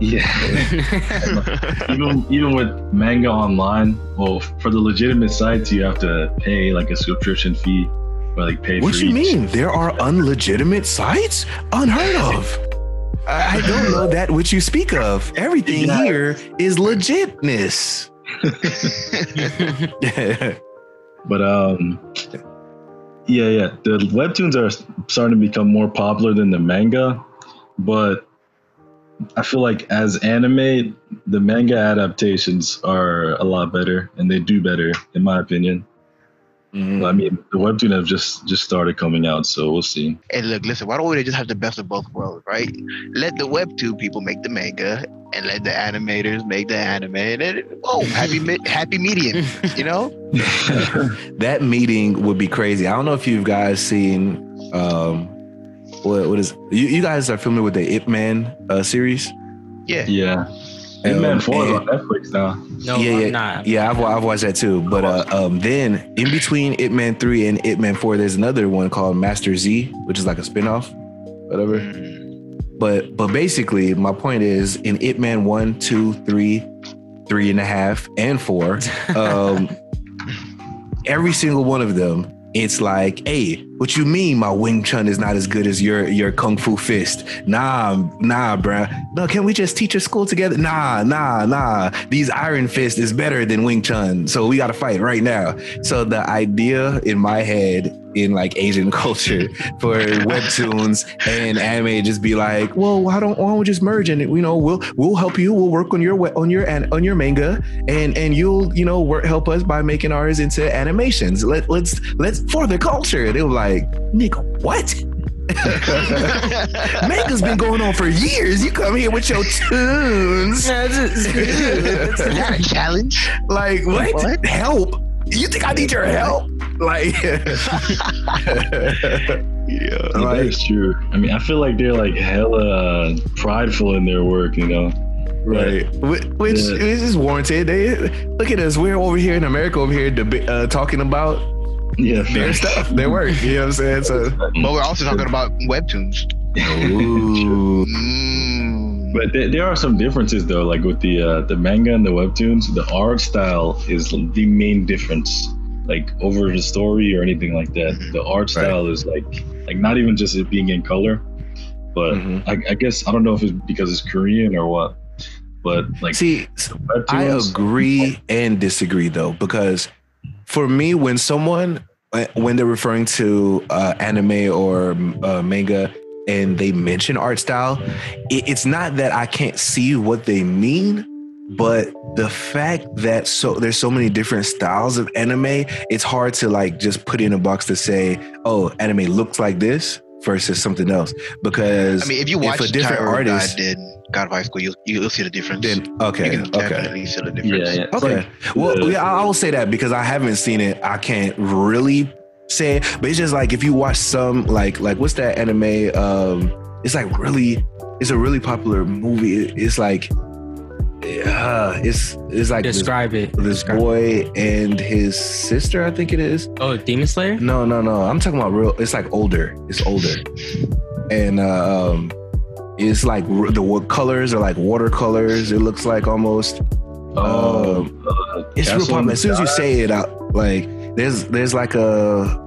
yeah. even even with manga online, well, for the legitimate sites, you have to pay like a subscription fee or like pay. What for you each. mean? There are unlegitimate sites? Unheard of. I I don't know that which you speak of. Everything Yeah. here is legitness. But um, yeah, yeah, the webtoons are starting to become more popular than the manga, but I feel like as anime, the manga adaptations are a lot better and they do better, in my opinion. Mhm. I mean, the webtoon have just just started coming out, so we'll see. Hey, look, listen. Why don't we just have the best of both worlds, right? Let the webtoon people make the manga, and let the animators make the anime, and then oh, happy mi- happy medium. You know? that meeting would be crazy. I don't know if you guys seen um what what is you, you guys are familiar with the Ip Man uh, series? Yeah. yeah, Um, Ip Man Four is and- on Netflix now. no, yeah, yeah, not. yeah. I've, I've watched that too. But uh, um, then in between Ip Man three and Ip Man four, there's another one called Master Z, which is like a spinoff, whatever. Mm. But but basically, my point is in Ip Man one, two, three, three and a half, and four, um, every single one of them, it's like, hey, what you mean my Wing Chun is not as good as your your Kung Fu Fist? Nah, nah, bruh. No, can we just teach a school together? Nah, nah, nah. These Iron Fist is better than Wing Chun, so we got to fight right now. So the idea in my head in like Asian culture for webtoons and anime just be like, well, why don't why don't we just merge and you know we'll we'll help you. We'll work on your on your an- on your manga and and you'll you know work help us by making ours into animations. Let let's let's for the culture. They were like, nigga, what? Manga's been going on for years. You come here with your tunes. Is that a challenge? Like what? What? Help? You think I need your help? Like, Yeah. Yeah, Like- that's true. I mean, I feel like they're like hella prideful in their work, you know. right? Which, which Yeah. is warranted. They look at us. We're over here in America, over here, deba- uh, talking about Yeah, their stuff, their work. You know what I'm saying? So, But we're also talking about webtoons. ooh, Mm. But there, there are some differences though, like with the uh, the manga and the webtoons. The art style is the main difference, like over the story or anything like that. Mhm. The art style is like like not even just it being in color, but Mhm. I, I guess I don't know if it's because it's Korean or what. But like see, I agree and disagree though, because for me, when someone when they're referring to uh, anime or uh, manga and they mention art style, it, it's not that I can't see what they mean, but the fact that so there's so many different styles of anime, it's hard to like just put in a box to say, oh, anime looks like this versus something else because I mean, if you if watch a different Tyra artist- God did God of High School, you'll, you'll see the difference. then you okay, can okay. definitely see the difference. yeah. It's Okay. like well, yeah, I I will say that because I haven't seen it. I can't really say but it's just like if you watch some like like what's that anime? Um, it's like really, it's a really popular movie. It's like, uh, it's it's like this, Describe it. this Describe- boy and his sister. I think it is. Oh, Demon Slayer. No, no, no. I'm talking about real. It's like older. It's older, and uh, um, it's like the colors are like watercolors. It looks like almost. oh, uh, It's real popular. As soon as you say it out, like there's there's like a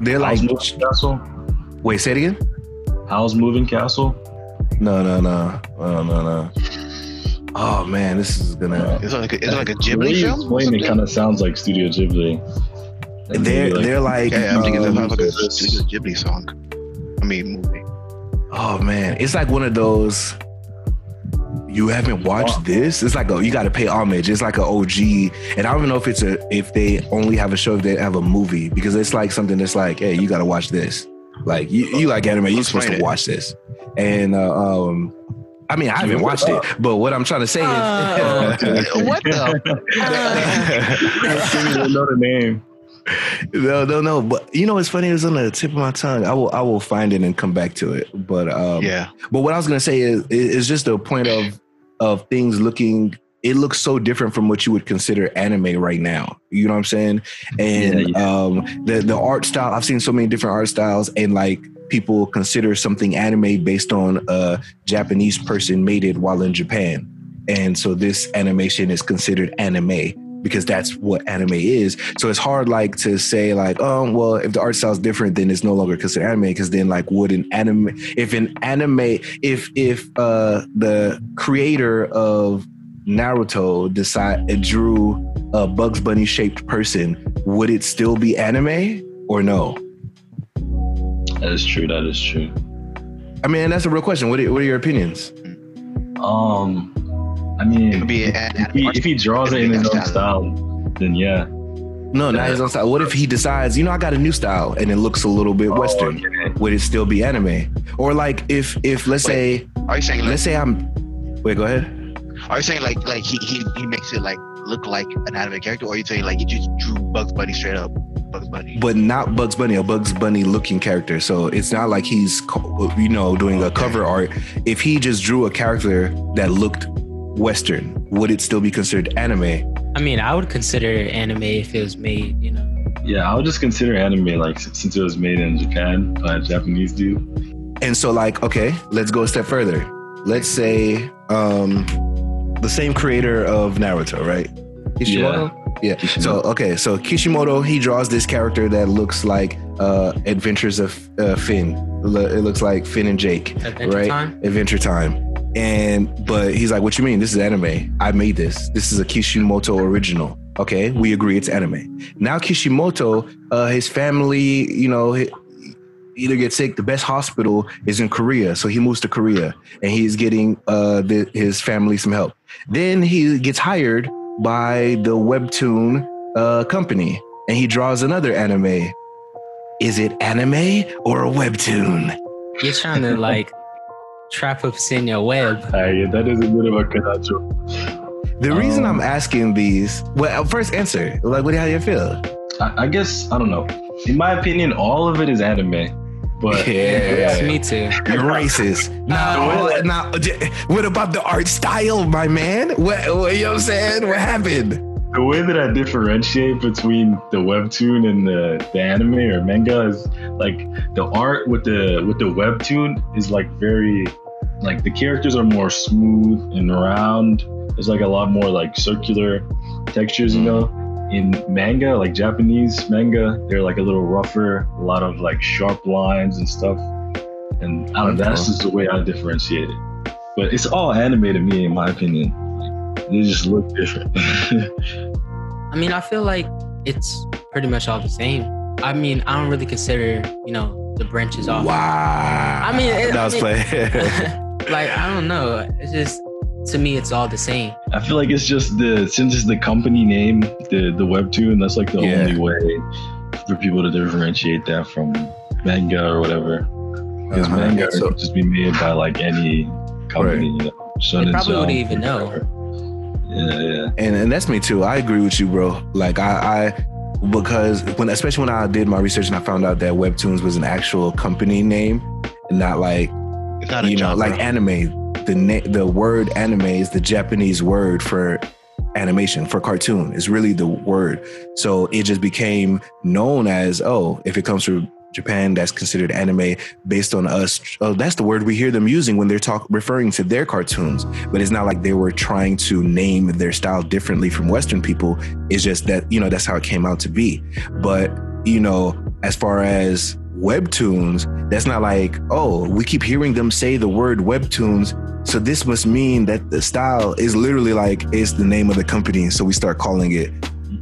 they're like Howl's Moving Castle. wait, say it again. How's Moving Castle? No, no, no, no, no, no. Oh man, this is gonna. It's like a, it's like a The way Ghibli you film. explain it kind of sounds like Studio Ghibli. Like They're maybe, they're like Yeah, I'm thinking it um, sounds like a this- Studio Ghibli song. I mean, movie. oh man, it's like one of those. You haven't watched this? It's like a you got to pay homage. It's like a OG, and I don't even know if it's a if they only have a show if they have a movie because it's like something that's like, hey, you got to watch this. Like you, you like anime, you're supposed to watch this. And uh, um, I mean, I haven't watched it, but what I'm trying to say is, Uh, what the? I don't know the name. no, no, no. But you know, it's funny. It was on the tip of my tongue. I will, I will find it and come back to it. But, um, yeah. But what I was gonna say is, is just a point of of things looking it looks so different from what you would consider anime right now. You know what I'm saying? And Yeah, yeah. um the the art style, I've seen so many different art styles and like people consider something anime based on a Japanese person made it while in Japan. And so this animation is considered anime because that's what anime is. So it's hard like to say like, oh, well, if the art style is different, then it's no longer considered anime because then like would an anime if an anime if if uh the creator of Naruto decide drew a Bugs Bunny shaped person, would it still be anime or no? That is true. That is true. I mean, that's a real question. What are, what are your opinions? Um, I It mean, could be if he, if he draws it in his own style, then yeah. No, not his own style. What if he decides, you know, I got a new style and it looks a little bit oh, Western? Oh, okay. Would it still be anime? Or like if if let's say Are you saying like, let's say I'm wait, go ahead. are you saying like like he, he he makes it like look like an anime character, or are you saying like he just drew Bugs Bunny straight up Bugs Bunny? But not Bugs Bunny, a Bugs Bunny looking character. So it's not like he's you know doing a cover art. If he just drew a character that looked Western, would it still be considered anime? I mean, I would consider it anime if it was made, you know. Yeah, I would just consider anime like since it was made in Japan by a Japanese dude. And so, like, okay, let's go a step further. Let's say um, the same creator of Naruto, right? Kishimoto. Yeah. So okay, so Kishimoto he draws this character that looks like uh, Adventures of uh, Finn. It it looks like Finn and Jake, Adventure right? Time? Adventure Time. And but he's like, "What you mean? This is anime. I made this. This is a Kishimoto original." Okay, we agree it's anime. Now Kishimoto, uh, his family, you know, he, either get sick. The best hospital is in Korea, so he moves to Korea, and he's getting uh, the, his family some help. Then he gets hired by the webtoon uh, company, and he draws another anime. Is it anime or a webtoon? You're trying to like trap us in your web. Uh, yeah, that is a bit of a conundrum. The reason Um, I'm asking these, well, first answer, like, what how do you feel? I, I guess I don't know. In my opinion, all of it is anime, but Yes, Yeah, me too. you're racist. Now, Uh, now, what about the art style, my man? What, what you know what I'm saying? What happened? The way that I differentiate between the webtoon and the, the anime or manga is like the art with the with the webtoon is like very like the characters are more smooth and round. There's like a lot more like circular textures, you know. In manga, like Japanese manga, they're like a little rougher, a lot of like sharp lines and stuff. And I don't know, that's just the way I differentiate it. But it's all anime to me, in my opinion. Like, they just look different. I mean, I feel like it's pretty much all the same. I mean, I don't really consider, you know, the branches off. Wow. I mean, it- that was I play. like, I don't know. It's just, to me, it's all the same. I feel like it's just the since it's the company name, the the webtoon. That's like the Yeah. only way for people to differentiate that from manga or whatever. Because Uh-huh. manga So- could just be made by like any company. You know, Shonen They probably wouldn't even know. Whatever. Yeah, yeah. and and that's me too. I agree with you, bro. Like I, I because when especially when I did my research and I found out that Webtoons was an actual company name and not like It's not a you know genre. like anime. The na- the word anime is the Japanese word for animation for cartoon. It's really the word. So it just became known as oh, if it comes from Japan, that's considered anime based on us. Oh, that's the word we hear them using when they're talk referring to their cartoons. But it's not like they were trying to name their style differently from Western people. It's just that you know that's how it came out to be. But you know, as far as webtoons, that's not like oh, we keep hearing them say the word webtoons. So this must mean that the style is literally like it's the name of the company. So we start calling it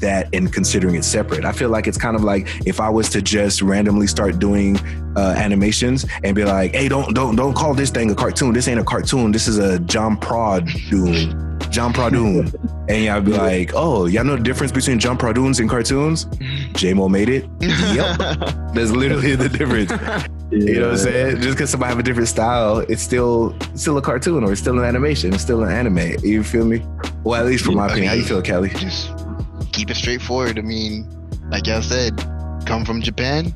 that and considering it separate. I feel like it's kind of like if I was to just randomly start doing uh, animations and be like, "Hey, don't don't don't call this thing a cartoon. This ain't a cartoon. This is a John Prod Doom, John Pradoon." and y'all be like, "Oh, y'all know the difference between John Pradoons and cartoons?" J-Mo made it. Yep, that's literally the difference. You know what I'm saying? Just because somebody have a different style, it's still still a cartoon or it's still an animation. It's still an anime. You feel me? Well, at least from my opinion. How you feel, Kelly? Just keep it straightforward. I mean, like y'all said, come from Japan,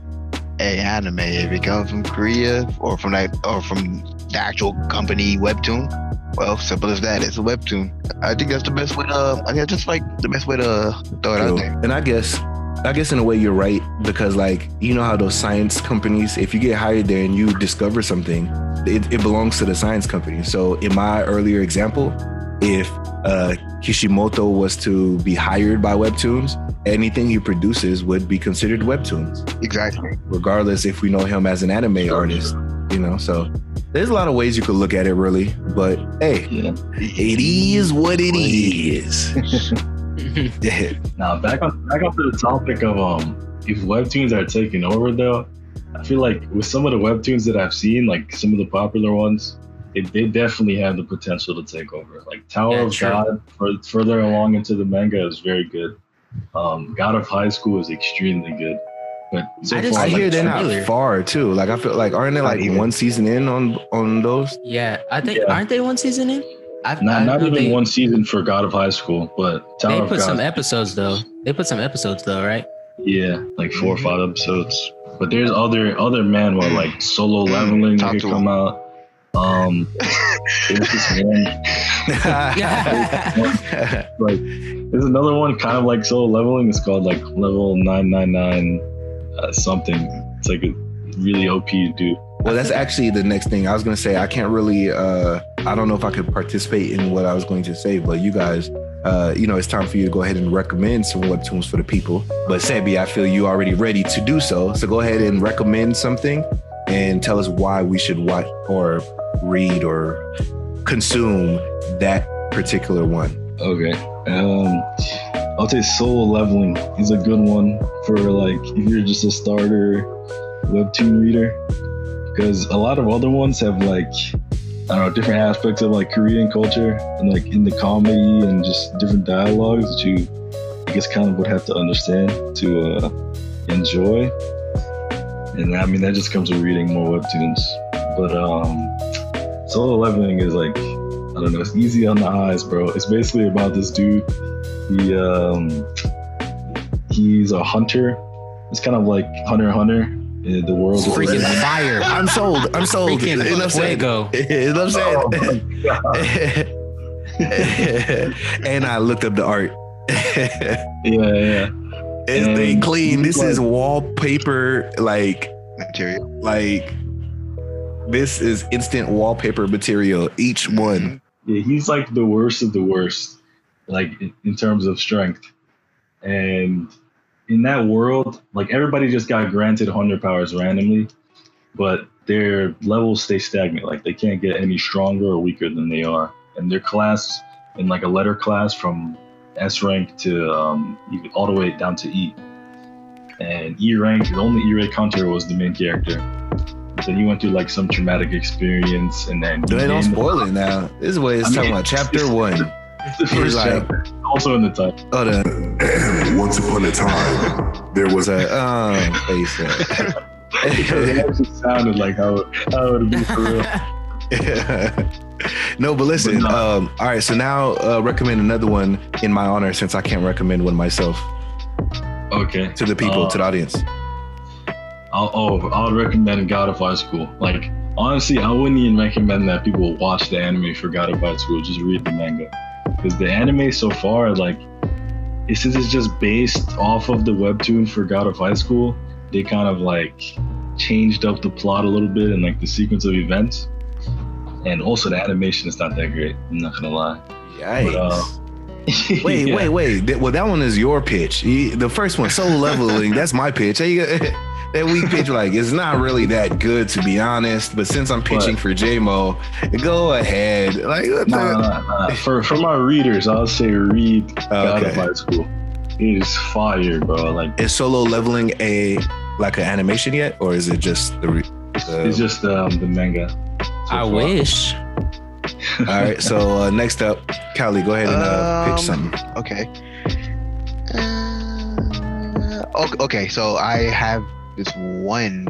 a anime. If it comes from Korea or from that or from the actual company webtoon, Well, simple as that. It's a webtoon. I think that's the best way to. I think that's like the best way to throw it out there. And I guess, I guess in a way you're right because like you know how those science companies, if you get hired there and you discover something, it, it belongs to the science company. So in my earlier example, if uh, Kishimoto was to be hired by Webtoons, anything he produces would be considered Webtoons, Exactly. regardless if we know him as an anime artist. You know, so there's a lot of ways you could look at it, really. But hey, Yeah. it is what it is. Yeah. Now back on back onto the topic of um if webtoons are taking over though, I feel like with some of the webtoons that I've seen, like some of the popular ones, they, they definitely have the potential to take over. Like Tower Yeah, of true. God, for, further along into the manga is very good. Um, God of High School is extremely good. But so I just far, I like hear like, they're not trailer. far too. Like I feel like aren't they like one season in on on those? yeah, I think Yeah. aren't they one season in? I've, not, I not even they, one season for God of High School, but Tower They of put God, some episodes though. They put some episodes though, right? yeah, like 4 or Mhm. five episodes. But there's other other manhwa like solo leveling that could come out. Um, there's just one like there's another one kind of like solo leveling. It's called like level nine nine nine uh, something. It's like a really OP dude. well, that's actually the next thing I was gonna say. I can't really. uh I don't know if I could participate in what I was going to say, but you guys. Uh, you know, it's time for you to go ahead and recommend some webtoons for the people. But Sebi, I feel you already ready to do so. So go ahead and recommend something and tell us why we should watch or read or consume that particular one. Okay. Um, I'll say Solo leveling is a good one for like if you're just a starter webtoon reader, because a lot of other ones have like I don't know different aspects of like Korean culture and like in the comedy and just different dialogues that you I guess kind of would have to understand to uh, enjoy. And I mean that just comes with reading more webtoons. But um, solo leveling is like I don't know. It's easy on the eyes, bro. It's basically about this dude. He um, he's a hunter. It's kind of like Hunter Hunter. in The world. It's of freaking Lebanon. fire. I'm sold. I'm sold. Freaking Enough said. fuego. Enough Oh, said. my God. and I looked up the art. yeah, yeah. It's And they clean. This is wallpaper. Like, Material. like this is instant wallpaper material. Each one. Yeah, he's like the worst of the worst, like in, in terms of strength. And in that world, like everybody just got granted hunter powers randomly, but their levels stay stagnant. Like they can't get any stronger or weaker than they are. And their class in like a letter class from S rank to um, all the way down to E. And E rank, the only E rank hunter was the main character. Then he went through like some traumatic experience, and then he They don't spoil it now. This is what it's I talking mean, about. Chapter one. It's the first like- chapter. Also in the title. Oh, the And once upon a time, there was was a um face. it actually sounded like how, how it would be for real. no, but listen. But no. Um, all right, so now uh, recommend another one in my honor since I can't recommend one myself Okay. to the people, Uh, to the audience. I'll, oh, I'll recommend God of High School. Like, honestly, I wouldn't even recommend that people watch the anime for God of High School. Just read the manga. Because the anime so far, like, since it's just based off of the webtoon for God of High School, they kind of like changed up the plot a little bit and like the sequence of events. And also, the animation is not that great. I'm not gonna lie. Yikes. uh, wait, Yeah. wait, wait. Well, that one is your pitch. The first one, solo leveling, that's my pitch. Hey, that weak pitch, like, it's not really that good to be honest. But since I'm pitching for J-Mo, go ahead. Like, what Nah, nah, nah. For for my readers, I'll say read God of High School. It is fire, bro. Like is solo leveling a like an animation yet, or is it just the? Re- the it's just um, the manga. So I far. wish. all right. So uh, next up, Cali, go ahead and uh, pitch Um, something. Okay. Uh, okay, okay, so I have this one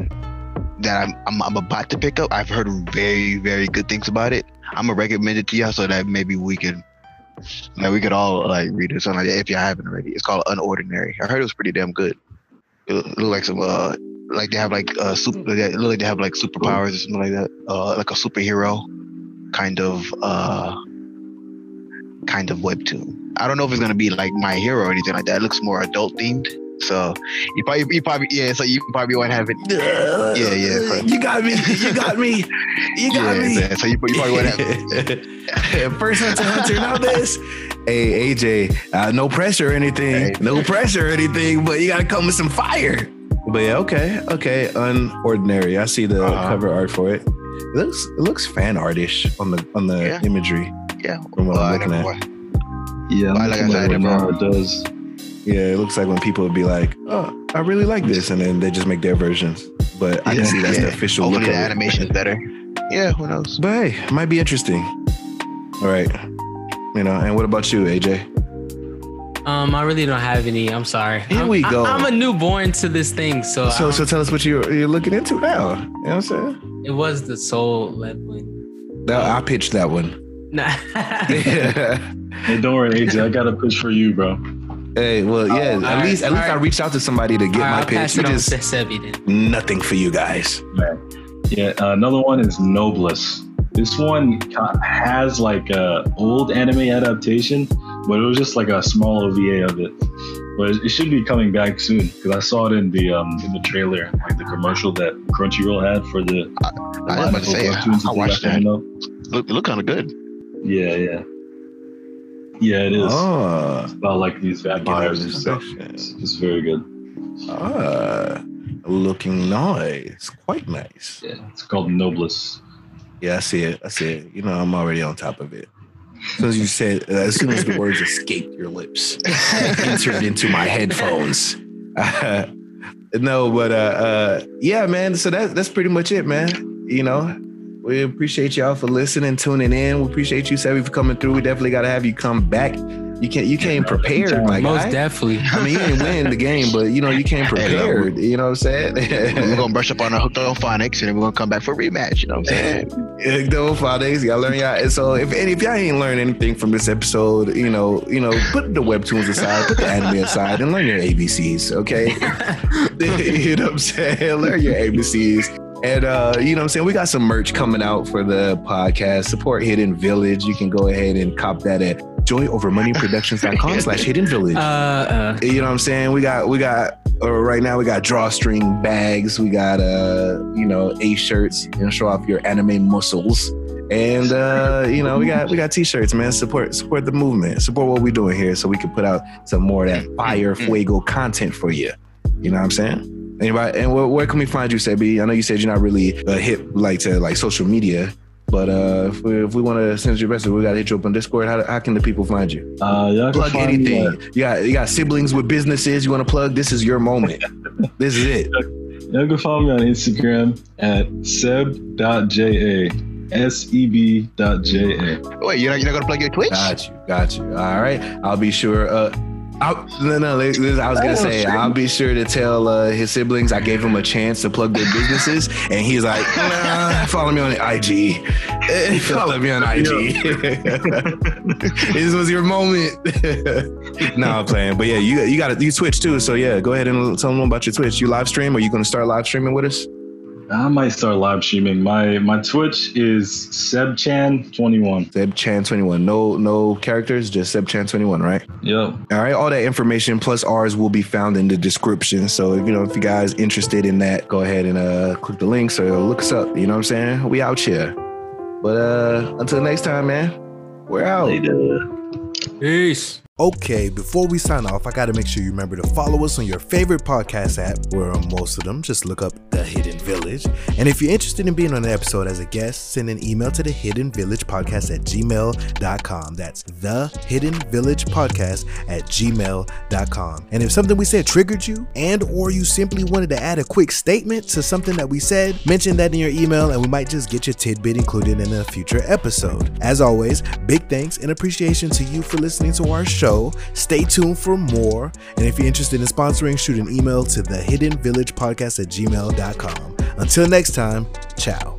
that I'm, I'm I'm about to pick up. I've heard very very good things about it. I'm gonna recommend it to y'all so that maybe we can like we could all like read it or something like that if y'all haven't already. It's called Unordinary. I heard it was pretty damn good. It look it look like some uh like they have like uh super it look like they have like superpowers or something like that. Uh like a superhero. kind of uh kind of webtoon. I don't know if it's gonna be like My Hero or anything like that. It looks more adult themed. So you probably you probably yeah. So you probably won't have it. Yeah, yeah. but- You got me. You got me. You got yeah, me. yeah, So you, you probably won't have it. First Hunter Hunter, now this. Hey AJ, uh, no pressure or anything. Hey. No pressure or anything, but you gotta come with some fire. But yeah, okay, okay. Unordinary. I see the Uh-huh. cover art for it. It looks it looks fan artish on the on the Yeah. imagery. Yeah. From what Well, I I'm looking at. wa- Yeah, Well, I'm like I looking said, at it. It does. Yeah, it looks like when people would be like, "Oh, I really like this," and then they just make their versions. But I can see that's the official Hopefully look the animation is better. Yeah, who knows? But hey, might be interesting. All right, you know. And what about you, AJ? Um, I really don't have any. I'm sorry. Here I'm, we go. I'm a newborn to this thing, so, So, I- so tell us what you're you're looking into now. You know what I'm saying? it was the solo leveling. That, I pitched that one. Nah. hey, Hey, don't worry, AJ. I got a pitch for you, bro. Hey, well, yeah. all at right, least, at least all I reached out to somebody to get All right, my pitch. pass You it just to Sebi nothing for you guys. Yeah, uh, another one is Noblesse. This one has like a old anime adaptation, but it was just like a small OVA of it. But it should be coming back soon because I saw it in the um in the trailer, like the commercial that Crunchyroll had for the. I was about to say, I, I watched that. coming up. Look, it looked kind of good. Yeah, yeah, yeah. It is Oh, about like these vampires and stuff. section. It's, it's very good. Ah, looking nice, quite nice. Yeah, it's called Noblesse. Yeah, I see it. I see it. You know, I'm already on top of it. Soon as you said, uh, as soon as the words escaped your lips, entered into my headphones. no, but uh, uh, yeah, man. So that that's pretty much it, man. You know, we appreciate y'all for listening, tuning in. We appreciate you, Savvy, for coming through. We definitely got to have you come back. You can't. You came prepared, my Most guy. definitely. I mean, you didn't win the game, but you know, you came Hey, no, prepared. You know what I'm saying? we're gonna brush up on our hooked on phonics, and then we're gonna come back for a rematch. You know what I'm saying? Double five days, y'all learn y'all. And so if any, if y'all ain't learned anything from this episode, you know, you know, put the webtoons aside, put the anime aside, and learn your ABCs, okay? you know what I'm saying? Learn your ABCs. And uh, you know what I'm saying? We got some merch coming out for the podcast. Support Hidden Village. You can go ahead and cop that at joyovermoneyproductions.com slash hidden village. Uh, uh, you know what I'm saying? We got we got uh, right now we got drawstring bags, we got uh you know A shirts, you know, show off your anime muscles. And uh, you know, we got we got t-shirts, man. Support support the movement. Support what we're doing here so we can put out some more of that fire fuego content for you. You know what I'm saying? Anybody and where, where can we find you, Sebi? I know you said you're not really uh, hip like to like social media, but uh if we, if we want to send you a message, we gotta hit you up on Discord. How, how can the people find you? Uh, y'all plug anything. You got you got siblings with businesses you want to plug. This is your moment. this is it. Y'all can follow me on Instagram at seb.ja. S-E-B.J-A. Wait, you're not, you're not gonna plug your Twitch? Got you. Got you. All right. I'll be sure. Uh, I'll, no, no. I was gonna say I'll be sure to tell uh, his siblings I gave him a chance to plug their businesses, and he's like, nah, follow me on IG. Follow me on IG. this was your moment. no, I'm playing, but yeah, you you got to you Twitch too. So yeah, go ahead and tell them about your Twitch. You live stream? Are you gonna start live streaming with us? I might start live streaming. My my Twitch is sebchan21. SebChan21. No no characters, just SebChan21, right? Yep. All right, all that information plus ours will be found in the description. So if you know if you guys interested in that, go ahead and uh click the links or look us up. You know what I'm saying? We out here. But uh until next time, man. We're out. peace. Okay, before we sign off, I gotta make sure you remember to follow us on your favorite podcast app. We're on most of them. Just look up The Hidden Village. And if you're interested in being on an episode as a guest, send an email to the Hidden Village Podcast at gmail.com. That's the Hidden Village Podcast at gmail.com. And if something we said triggered you, and or you simply wanted to add a quick statement to something that we said, mention that in your email and we might just get your tidbit included in a future episode. As always, big thanks and appreciation to you for listening to our show. Stay tuned for more. And if you're interested in sponsoring, shoot an email to the hidden village podcast at gmail.com. Until next time, ciao.